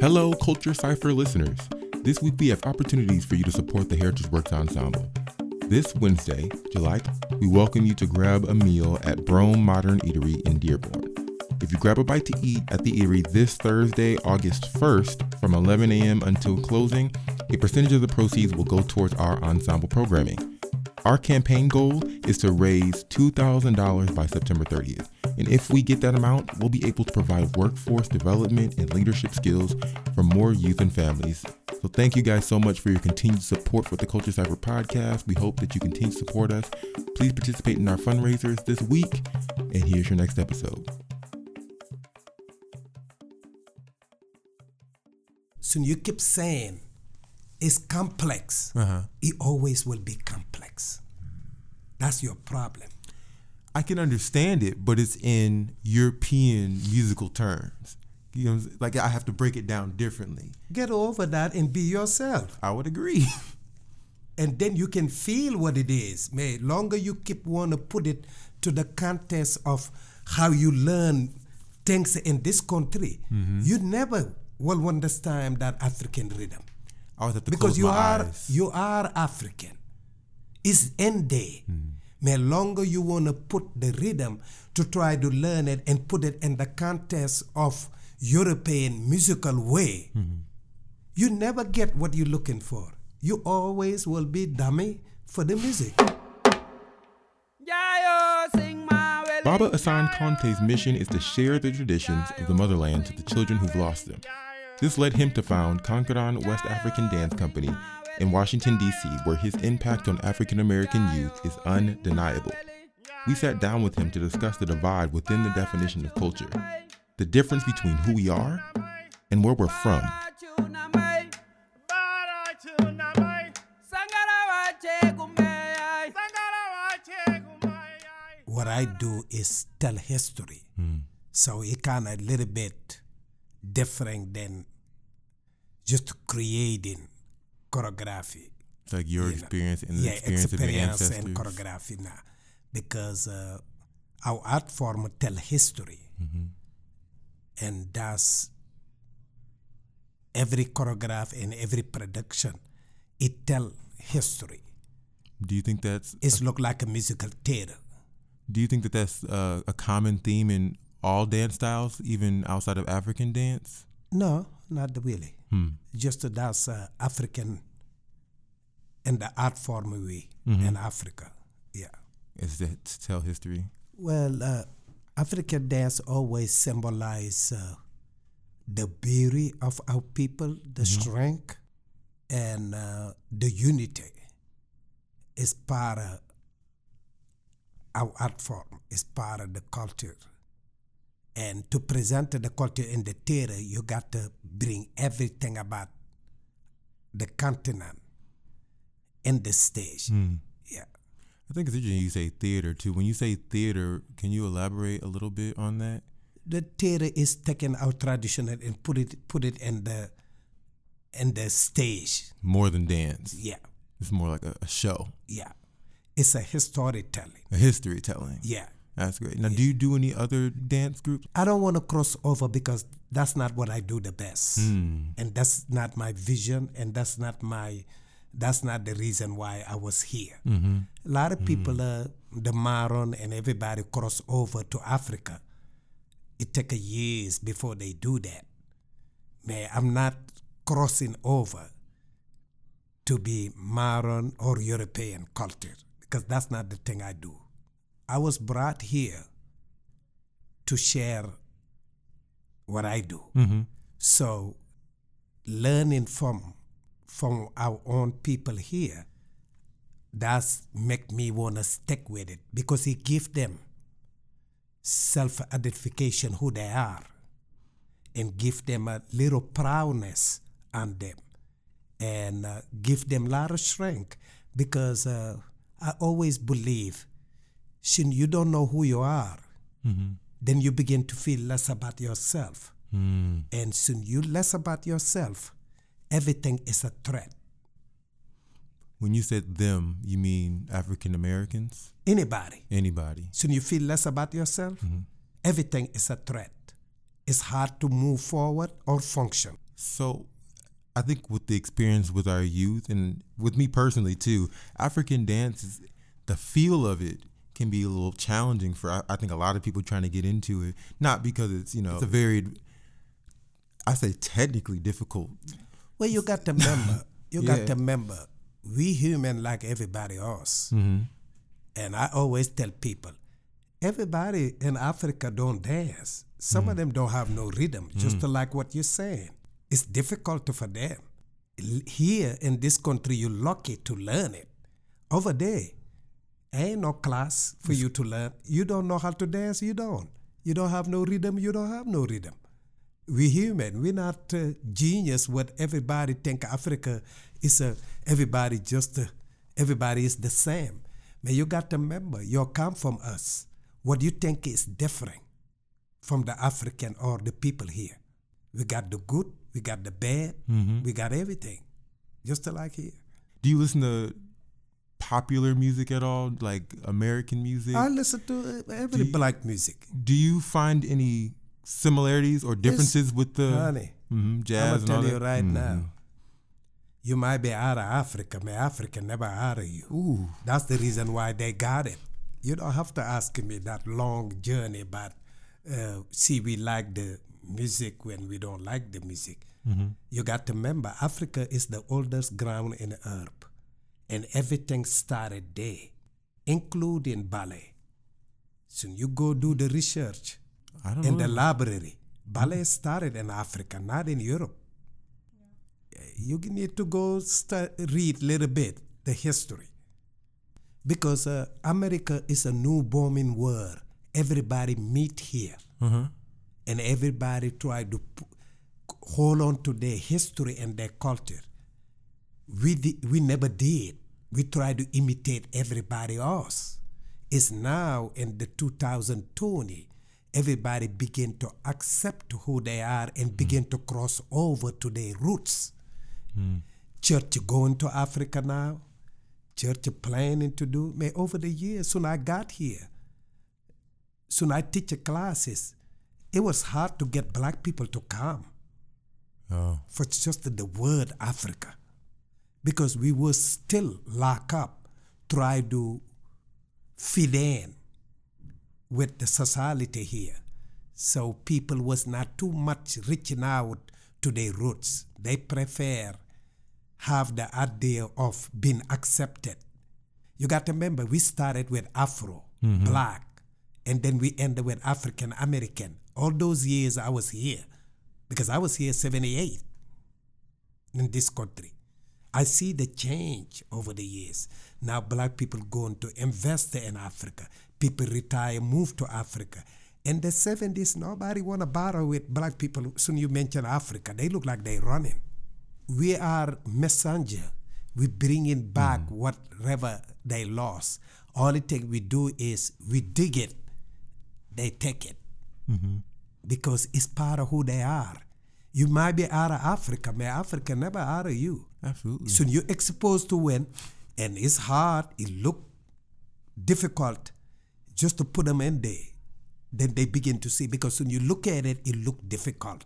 Hello, Culture Cipher listeners. This week we have opportunities for you to support the Heritage Works Ensemble. This Wednesday, July, we welcome you to grab a meal at Brome Modern Eatery in Dearborn. If you grab a bite to eat at the eatery this Thursday, August 1st, from 11 a.m. until closing, a percentage of the proceeds will go towards our ensemble programming. Our campaign goal is to raise $2,000 by September 30th. And if we get that amount, we'll be able to provide workforce development and leadership skills for more youth and families. So thank you guys so much for your continued support for the Culture Cipher podcast. We hope that you continue to support us. Please participate in our fundraisers this week. And here's your next episode. So you keep saying it's complex. Uh-huh. It always will be complex. That's your problem. I can understand it, but it's in European musical terms. You know, like I have to break it down differently. Get over that and be yourself. I would agree. And then you can feel what it is. May longer you keep want to put it to the context of how you learn things in this country, Mm-hmm. you never will understand that African rhythm. I always have to because you are eyes. you are African. It's end day. Mm-hmm. The longer you want to put the rhythm to try to learn it and put it in the context of European musical way, Mm-hmm. you never get what you're looking for. You always will be dummy for the music. Baba Assane Konte's mission is to share the traditions of the motherland to the children who've lost them. This led him to found KanKouran West African Dance Company in Washington, D.C., where his impact on African American youth is undeniable. We sat down with him to discuss the divide within the definition of culture, the difference between who we are and where we're from. What I do is tell history. Hmm. So it kind of a little bit different than just creating choreography. It's like your You know, experience and the yeah, experience, of your ancestors. and choreography now, because uh, our art form tell history, Mm-hmm. and that's every choreograph and every production, it tell history. Do you think that's It's look like a musical theater. Do you think that that's uh, a common theme in all dance styles, even outside of African dance? No, not really. Hmm. Just that that's uh, African, and the art form way Mm-hmm. in Africa. Yeah. Is that to tell history? Well, uh, African dance always symbolize uh, the beauty of our people, the strength, and uh, the unity. Is part of our art form. Is part of the culture. And to present the culture in the theater, you got to bring everything about the continent in the stage. Hmm. Yeah. I think it's interesting you say theater too. When you say theater, can you elaborate a little bit on that? the theater is taking our tradition and put it put it in the in the stage. More than dance. Yeah, It's more like a, a show, yeah. It's a history telling. a history telling. Yeah. That's great. Now, do you do any other dance groups? I don't want to cross over because that's not what I do the best. Hmm. And that's not my vision and that's not my that's not the reason why I was here. Mm-hmm. A lot of people mm-hmm. uh, the Maron and everybody cross over to Africa. It take years before they do that. Man, I'm not crossing over to be Maron or European culture because that's not the thing I do. I was brought here to share what I do. So learning from from our own people here, that's make me wanna stick with it because it give them self-identification who they are and give them a little proudness on them and uh, give them a lot of strength because uh, I always believe since you don't know who you are, mm-hmm. then you begin to feel less about yourself. Mm. And soon you less about yourself, everything is a threat. When you said them, you mean African Americans? Anybody. Anybody? Soon you feel less about yourself, mm-hmm. everything is a threat. It's hard to move forward or function. So, I think with the experience with our youth and with me personally too, African dance is the feel of it can be a little challenging for I think a lot of people trying to get into it. Not because it's you know it's a very I say technically difficult. Well, you got to remember, you yeah. got to remember, we human like everybody else. Mm-hmm. And I always tell people, everybody in Africa don't dance. Some mm-hmm. of them don't have no rhythm, just mm-hmm. like what you're saying. It's difficult for them. Here in this country, you're lucky to learn it. Over there, ain't no class for you to learn. You don't know how to dance, you don't. You don't have no rhythm, you don't have no rhythm. We human, we're not uh, genius. What everybody think Africa is a everybody just uh, everybody is the same. But you got to remember, you come from us. What you think is different from the African or the people here. We got the good, we got the bad, mm-hmm. we got everything, just like here. Do you listen to popular music at all, like American music? I listen to every you, black music. Do you find any similarities or differences with the honey, mm-hmm, jazz? I'm gonna tell you right mm-hmm. now. You might be out of Africa, but Africa never out of you. Ooh. That's the reason why they got it. You don't have to ask me that long journey, but uh, see, we like the music when we don't like the music. Mm-hmm. You got to remember, Africa is the oldest ground in the Earth and everything started there, including ballet. So you go do the research in know. the library. Ballet started in Africa, not in Europe. Yeah. You need to go start, read a little bit the history. Because uh, America is a new booming world. Everybody meet here. Mm-hmm. And everybody try to p- hold on to their history and their culture. We, di- we never did we try to imitate everybody else. It's now in the 2020, everybody begin to accept who they are and mm. begin to cross over to their roots. Mm. Church going to Africa now, church planning to do. Me over the years, soon I got here, soon I teach classes. It was hard to get black people to come. Oh. For just the word Africa because we were still locked up, try to fit in with the society here. So people was not too much reaching out to their roots. They prefer have the idea of being accepted. You got to remember, we started with Afro, mm-hmm. black, and then we ended with African American. All those years I was here, because I was here 78 in this country. I see the change over the years. Now black people going to invest in Africa. People retire, move to Africa. In the 70s, nobody want to bother with black people. Soon you mention Africa, they look like they running. We are messenger. We bring bringing back mm. whatever they lost. Only thing we do is we dig it, they take it. Mm-hmm. Because it's part of who they are. You might be out of Africa, but Africa never out of you. Absolutely. So you're exposed to when, and it's hard, it look difficult just to put them in there. Then they begin to see, because when you look at it, it look difficult.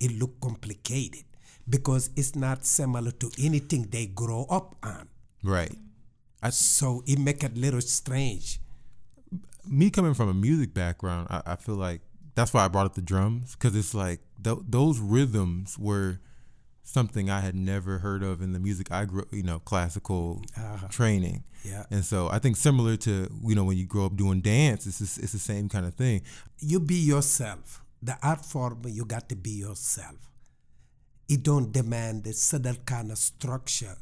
It look complicated because it's not similar to anything they grow up on. Right. I, so it make it a little strange. Me coming from a music background, I, I feel like that's why I brought up the drums because it's like th- those rhythms were something I had never heard of in the music I grew, you know, classical uh, training. Yeah. And so I think similar to you know when you grow up doing dance, it's just, it's the same kind of thing. You be yourself. The art form you got to be yourself. It don't demand a certain kind of structure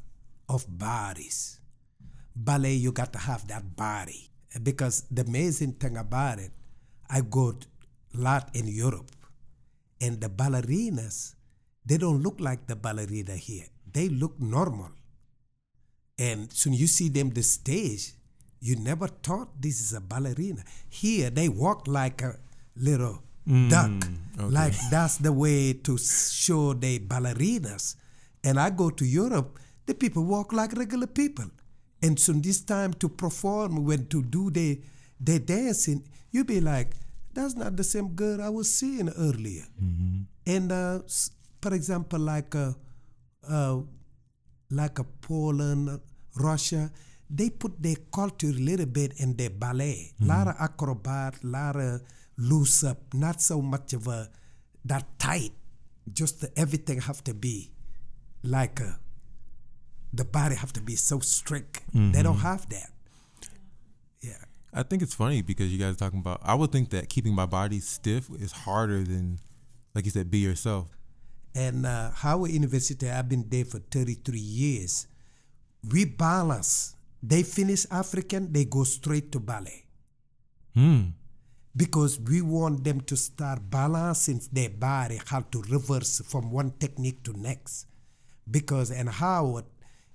of bodies. Ballet, you got to have that body because the amazing thing about it, I go lot in Europe, and the ballerinas, they don't look like the ballerina here. They look normal. And soon you see them the stage, you never thought this is a ballerina. Here they walk like a little mm, duck. Okay. Like that's the way to show they ballerinas. And I go to Europe, the people walk like regular people. And so this time to perform, when to do the the dancing, you be like, that's not the same girl I was seeing earlier. Mm-hmm. And uh, for example, like a, uh, like a Poland, Russia, they put their culture a little bit in their ballet. A lot of acrobat, a lot of loose up, not so much of a that tight. Just the, everything have to be like a, the body have to be so strict. They don't have that. I think it's funny because you guys are talking about. I would think that keeping my body stiff is harder than, like you said, be yourself. And uh, Howard University, I've been there for 33 years. We balance. They finish African, they go straight to ballet. Hmm. Because we want them to start balancing their body, how to reverse from one technique to next. Because and Howard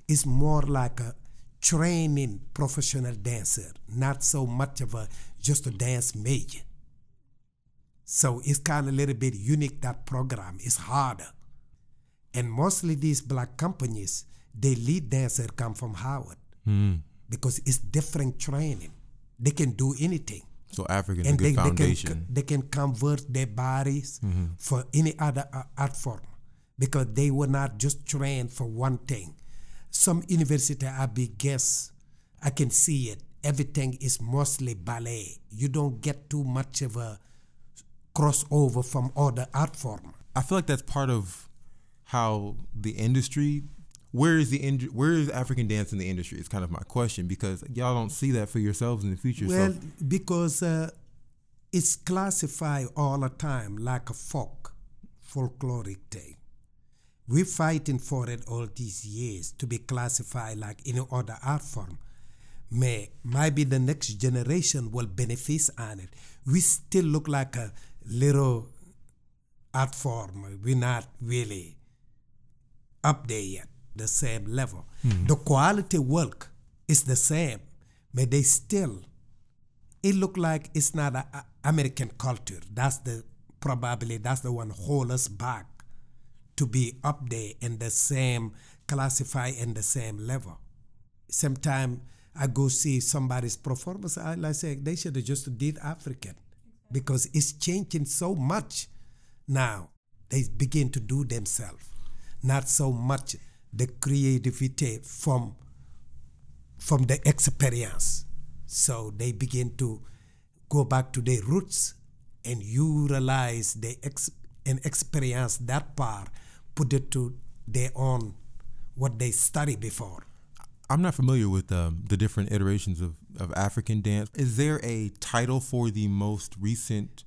is more like a training professional dancer, not so much of a just a dance major. So it's kind of a little bit unique that program. It's harder. And mostly these black companies, their lead dancer come from Howard Hmm. because it's different training. They can do anything. So African, a And they, they, can, they can convert their bodies for any other uh, art form because they were not just trained for one thing. Some university, I be guess, I can see it. Everything is mostly ballet. You don't get too much of a crossover from other art form. I feel like that's part of how the industry. Where is the ind- where is African dance in the industry? Is kind of my question because y'all don't see that for yourselves in the future. Well, so because uh, it's classified all the time like a folk, folkloric thing. We're fighting for it all these years to be classified like any other art form. May maybe the next generation will benefit on it. We still look like a little art form. We're not really up there yet, the same level. Hmm. The quality work is the same, but they still it look like it's not a, a American culture. That's the probably that's the one hold us back to be up there in the same classify in the same level. Sometimes I go see somebody's performance, I like say they should have just did African because it's changing so much now. They begin to do themselves, not so much the creativity from from the experience. So they begin to go back to their roots and you realize ex- and experience that part, put it to their own what they study before. I'm not familiar with um, the different iterations of, of African dance. Is there a title for the most recent?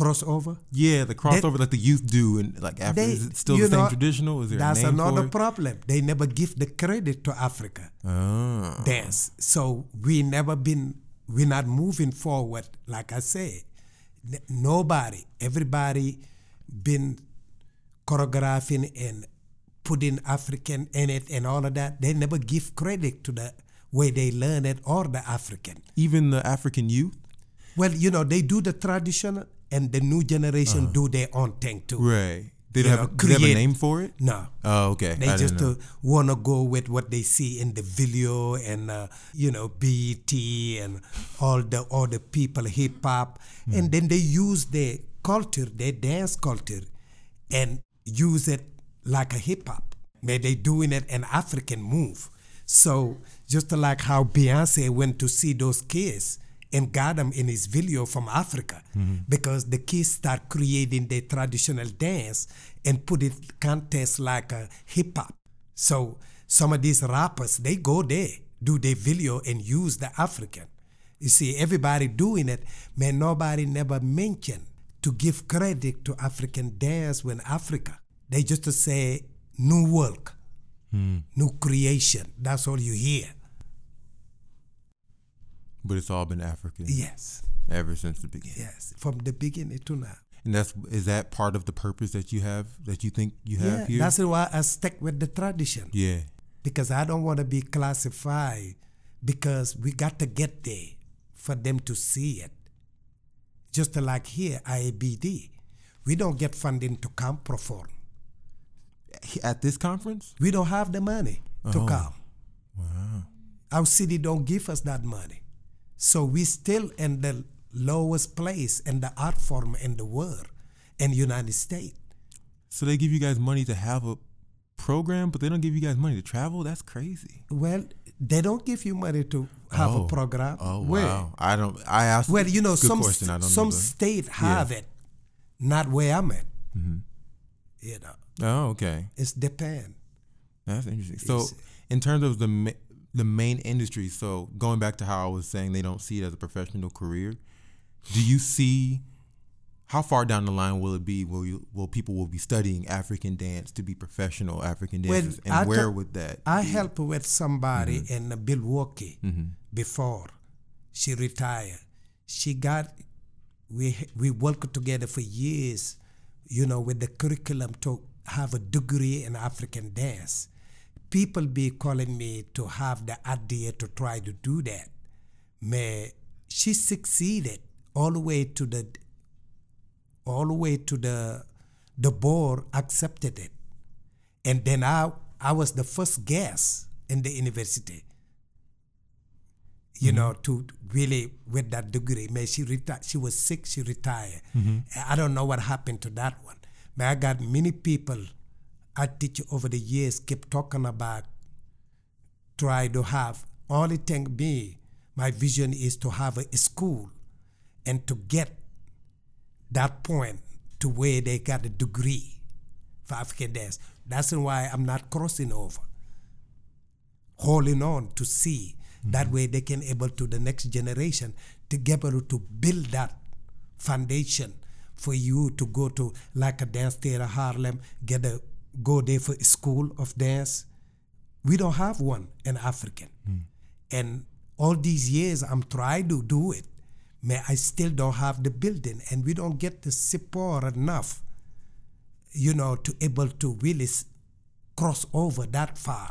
Crossover. Yeah, the crossover like the youth do, and like Africa. They- is it still the same know, traditional? Is there That's a name another problem. They never give the credit to Africa. Ah. dance. So we never been we're not moving forward. Like I say, N- nobody, everybody, been choreographing and putting African in it and all of that. They never give credit to the way they learn it or the African. Even the African youth. Well, you know, they do the traditional, and the new generation do their own thing too. Right. They have, know, do they have a name for it? No. Oh, okay. They I just uh, want to go with what they see in the video and uh, you know BET and all the all the people hip hop, and then they use their culture, their dance culture, and use it like a hip hop. May they doing it an African move. So just like how Beyonce went to see those kids and got them in his video from Africa mm-hmm. because the kids start creating their traditional dance and put it contest like a hip hop. So some of these rappers they go there, do their video and use the African. You see, everybody doing it, man, nobody never mentioned to give credit to African dance when Africa. They just say new work, hmm. new creation. That's all you hear. But it's all been African Yes, ever since the beginning. yes, from the beginning to now. And that's is that part of the purpose that you have that you think you have Yeah, here? that's why I stick with the tradition yeah. because I don't want to be classified because we got to get there for them to see it. Just like here, IABD, we don't get funding to come perform. At this conference? We don't have the money to Oh. come. Wow. Our city don't give us that money. So we still in the lowest place in the art form in the world in the United States. So they give you guys money to have a program, but they don't give you guys money to travel. That's crazy. Well, they don't give you money to have Oh. a program. Oh Where? wow! I don't. I asked. Well, you know, some question. I don't some state have it, not where I'm at. Mm-hmm. You know, Oh, okay. it's depend. That's interesting. So, Yes. in terms of the ma- the main industry, so going back to how I was saying they don't see it as a professional career, do you see how far down the line will it be? Will you will people will be studying African dance to be professional African Well, dancers, I and where ta- would that? I be? helped with somebody Mm-hmm. in Milwaukee before she retired. She got we we worked together for years, you know, with the curriculum to have a degree in African dance. People be calling me to have the idea to try to do that. Mais she succeeded all the way to the all the way to the the board accepted it. And then I I was the first guest in the university. You mm-hmm. know, to really with that degree. May she retired she was sick, she retired. Mm-hmm. I don't know what happened to that one. But I got many people I teach over the years keep talking about try to have only thing me, my vision is to have a school and to get that point to where they got a degree for African dance. That's why I'm not crossing over. Holding on to see that mm-hmm. way they can able to the next generation to get able to build that foundation for you to go to like a dance theater Harlem, get a go there for school of dance. We don't have one in African. Mm. And all these years I'm trying to do it. But I still don't have the building and we don't get the support enough, you know, to able to really cross over that far.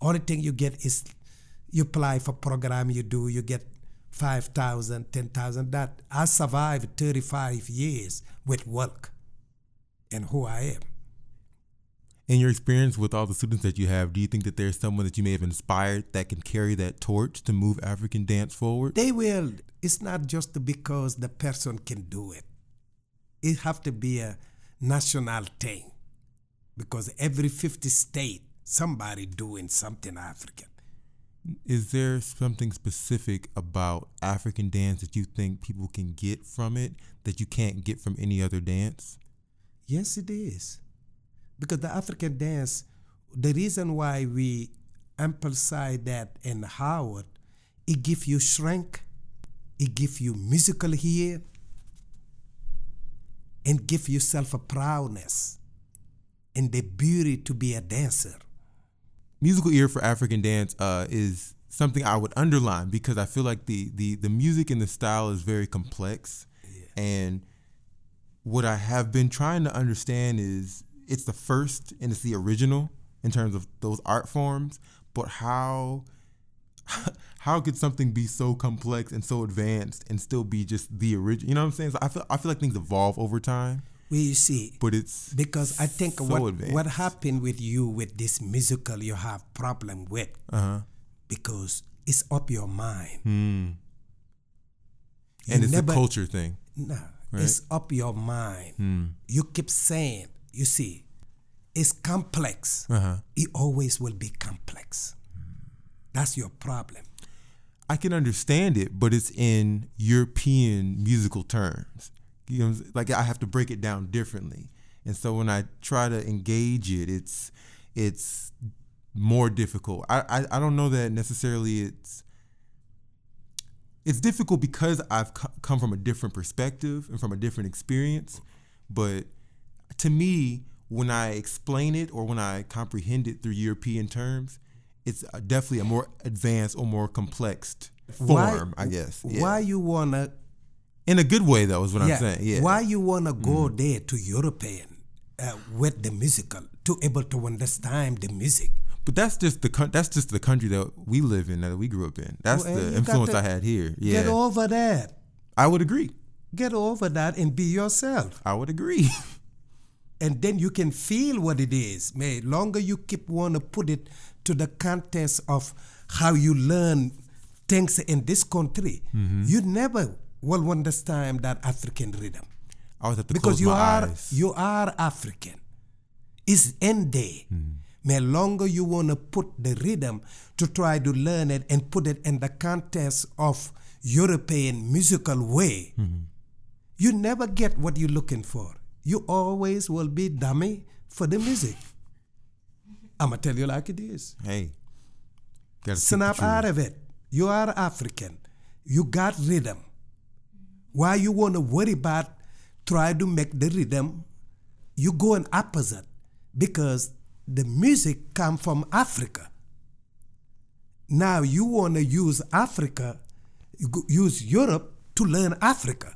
Only thing you get is you apply for program you do, you get 5,000, 10,000. That I survived 35 years with work and who I am. In your experience with all the students that you have, do you think that there's someone that you may have inspired that can carry that torch to move African dance forward? They will. It's not just because the person can do it. It have to be a national thing, because every 50 state somebody doing something African. Is there something specific about African dance that you think people can get from it that you can't get from any other dance? Yes, it is. Because the African dance, the reason why we emphasize that in Howard, it gives you strength, it gives you musical ear, and give yourself a proudness and the beauty to be a dancer. musical ear for African dance uh, is something I would underline because I feel like the the the music and the style is very complex, and what I have been trying to understand is it's the first and it's the original in terms of those art forms, but how how could something be so complex and so advanced and still be just the original? You know what I'm saying? So I feel I feel like things evolve over time, Where you see, but it's because I think so what advanced. what happened with you with this musical you have problem with uh-huh. because it's up your mind. You and it's never- a culture thing. No, Right? it's up your mind. Hmm. You keep saying, you see, it's complex. Uh-huh. It always will be complex. That's your problem. I can understand it, but it's in European musical terms. You know, like I have to break it down differently, and so when I try to engage it, it's it's more difficult. I I, I don't know that necessarily it's it's difficult because I've come from a different perspective and from a different experience, but to me, when I explain it or when I comprehend it through European terms, it's definitely a more advanced or more complex form, I guess. Yeah. Why you wanna? In a good way, though, is what I'm saying. Yeah. Mm-hmm. Why you wanna go there to European uh, with the musical to able to understand the music? But that's just the that's just the country that we live in that we grew up in. That's Well, the influence I had here. Yeah, Get over that. I would agree. Get over that and be yourself. I would agree. and then you can feel what it is. May longer you keep want to put it to the context of how you learn things in this country, Mm-hmm. you never will understand that African rhythm. I always have because you are eyes. you are African. It's end day. May longer you want to put the rhythm to try to learn it and put it in the context of European musical way, you never get what you're looking for. You always will be dummy for the music. I'ma tell you like it is. Hey, gotta speak the Snap out of it. You are African. You got rhythm. Why you want to worry about try to make the rhythm? You go in opposite because the music come from Africa. Now you want to use Africa, use Europe to learn Africa.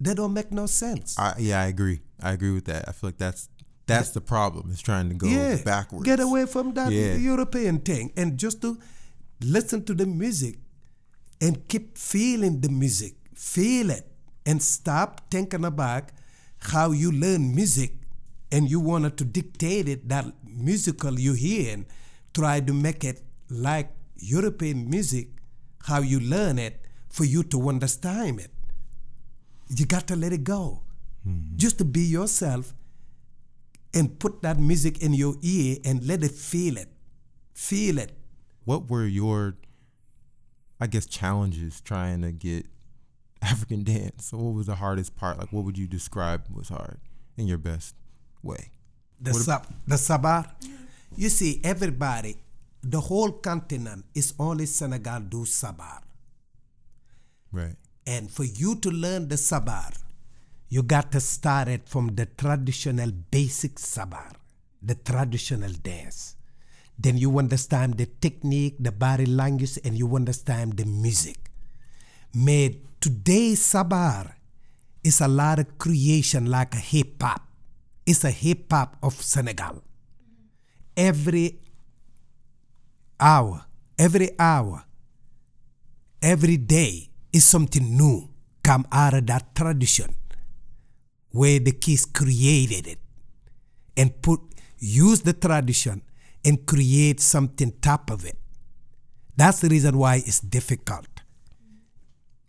That don't make no sense. I, yeah, I agree. I agree with that. I feel like that's that's the problem. Is trying to go yeah, backwards. Get away from that Yeah. European thing and just to listen to the music and keep feeling the music. Feel it and stop thinking about how you learn music and you wanted to dictate it that musical you hear and try to make it like European music, how you learn it for you to understand it. You got to let it go. Mm-hmm. Just to be yourself and put that music in your ear and let it feel it. Feel it. What were your, I guess, challenges trying to get African dance? So what was the hardest part? Like, what would you describe was hard in your best way? The sab the sabar. You see, everybody, the whole continent is only Senegal do sabar. Right. And for you to learn the sabar, you got to start it from the traditional basic sabar, the traditional dance. Then you understand the technique, the body language, and you understand the music. Made today's sabar is a lot of creation like a hip hop. It's a hip hop of Senegal. Every hour, every hour, every day is something new come out of that tradition where the kids created it and put use the tradition and create something top of it. That's the reason why it's difficult.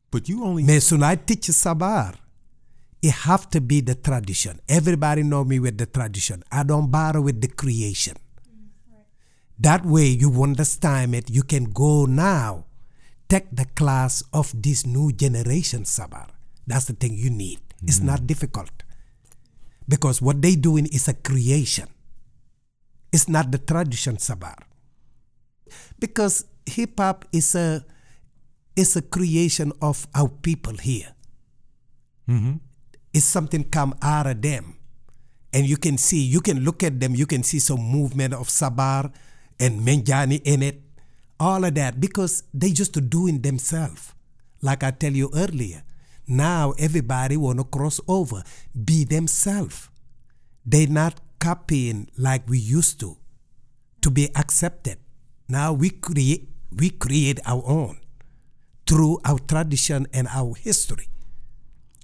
But you only mais soon I teach sabar. It have to be the tradition. Everybody know me with the tradition. I don't bother with the creation. That way you understand it you can go now take the class of this new generation sabar. That's the thing you need it's hmm. not difficult. Because what they doing is a creation. It's not the tradition sabar. Because hip hop is a is a creation of our people here. Mm-hmm. It's something come out of them. And you can see you can look at them you can see some movement of sabar and menjani in it. All of that because they just doing themselves. Like i tell you earlier now everybody want to cross over. Be themselves. They not copying like we used to to be accepted. Now we create we create our own through our tradition and our history.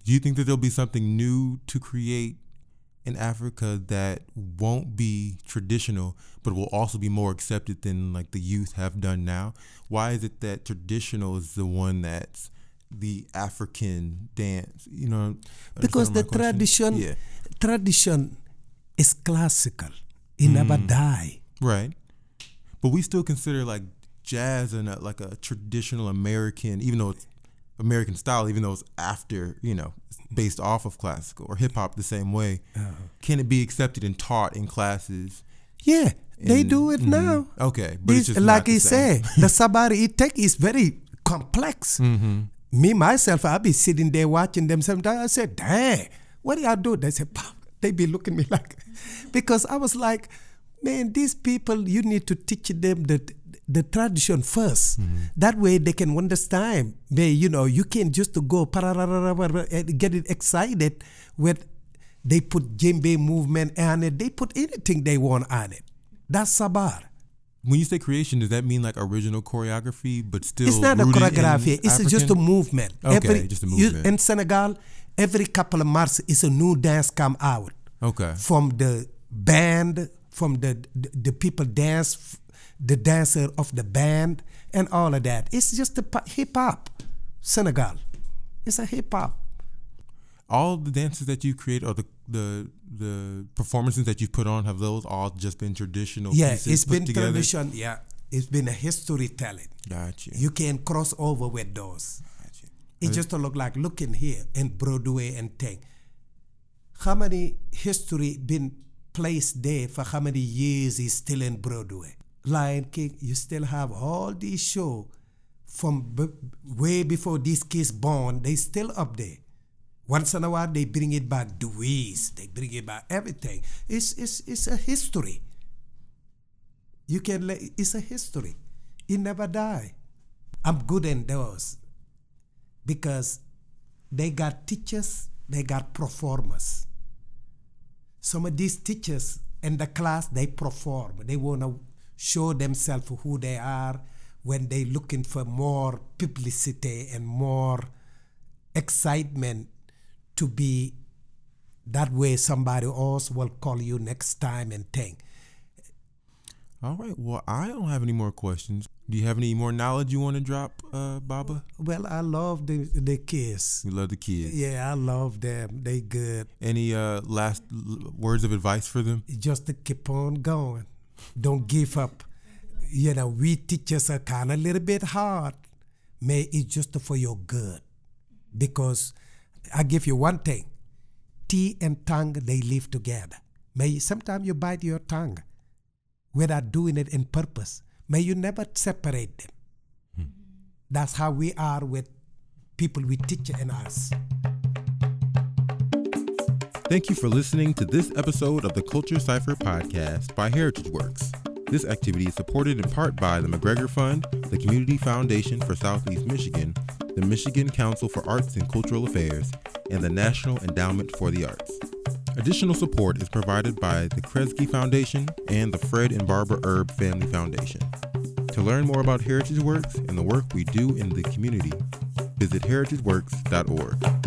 Do you think that there'll be something new to create in Africa that won't be traditional, but will also be more accepted than like the youth have done now? Why is it that traditional is the one that's the African dance? You know, because the tradition Yeah. tradition is classical it never die Right. But we still consider like jazz and a, like a traditional American, even though it's American style, even though it's after, you know, based off of classical or hip hop the same way. Can it be accepted and taught in classes? yeah they do it mhm. now Okay, but This- like he said the sabari it take is very complex Mm-hmm. Me myself I'll be sitting there watching them. Sometimes i said dang what do y'all do? They said "Pop." they be looking at me like because i was like man these people you need to teach them the the tradition 1st Mm-hmm. that way they can understand. They you know you can't just to go and get it excited with they put djembe movement on it. They put anything they want on it. That's sabar When you say creation, does that mean like original choreography, but still? it's not a choreography. It's just a movement. Okay, just a you- movement. in Senegal, every couple of months it's a new dance come out Okay. from the band, from the the, the people dance, the dancer of the band, and all of that. It's just a hip hop. Senegal, it's a hip hop. all the dances that you create or the the the performances that you've put on have those all just been traditional yeah it's been together? tradition yeah it's been a history telling Gotcha. you can cross over with those Gotcha. it just to look like looking here in broadway and thing how many history been placed there for how many years is still in broadway lion king you still have all these show from b- way before these kids born they still up there once in a while they bring it back. Dewey's, they bring it back. Everything. It's it's it's a history. You can let it's a history. It never die. I'm good in those. Because they got teachers they got performers. Some of these teachers in the class they perform. They want to show themselves who they are when they looking for more publicity and more excitement to be that way somebody else will call you next time and thing All right. Well, I don't have any more questions. Do you have any more knowledge you want to drop, uh, Baba? well i love the the kids We love the kids. yeah i love them they good Any uh, last words of advice for them? just to keep on going. Don't give up. You know, we teachers are kind of a little bit hard. May it's just for your good. Because I give you one thing. Tea and tongue, they live together. May sometimes you bite your tongue without doing it in purpose. May you never separate them. Hmm. That's how we are with people we teach in us. Thank you for listening to this episode of the Culture Cipher podcast by Heritage Works. This activity is supported in part by the McGregor Fund, the Community Foundation for Southeast Michigan, the Michigan Council for Arts and Cultural Affairs, and the National Endowment for the Arts. Additional support is provided by the Kresge Foundation and the Fred and Barbara Erb Family Foundation. To learn more about Heritage Works and the work we do in the community, visit heritageworks.org.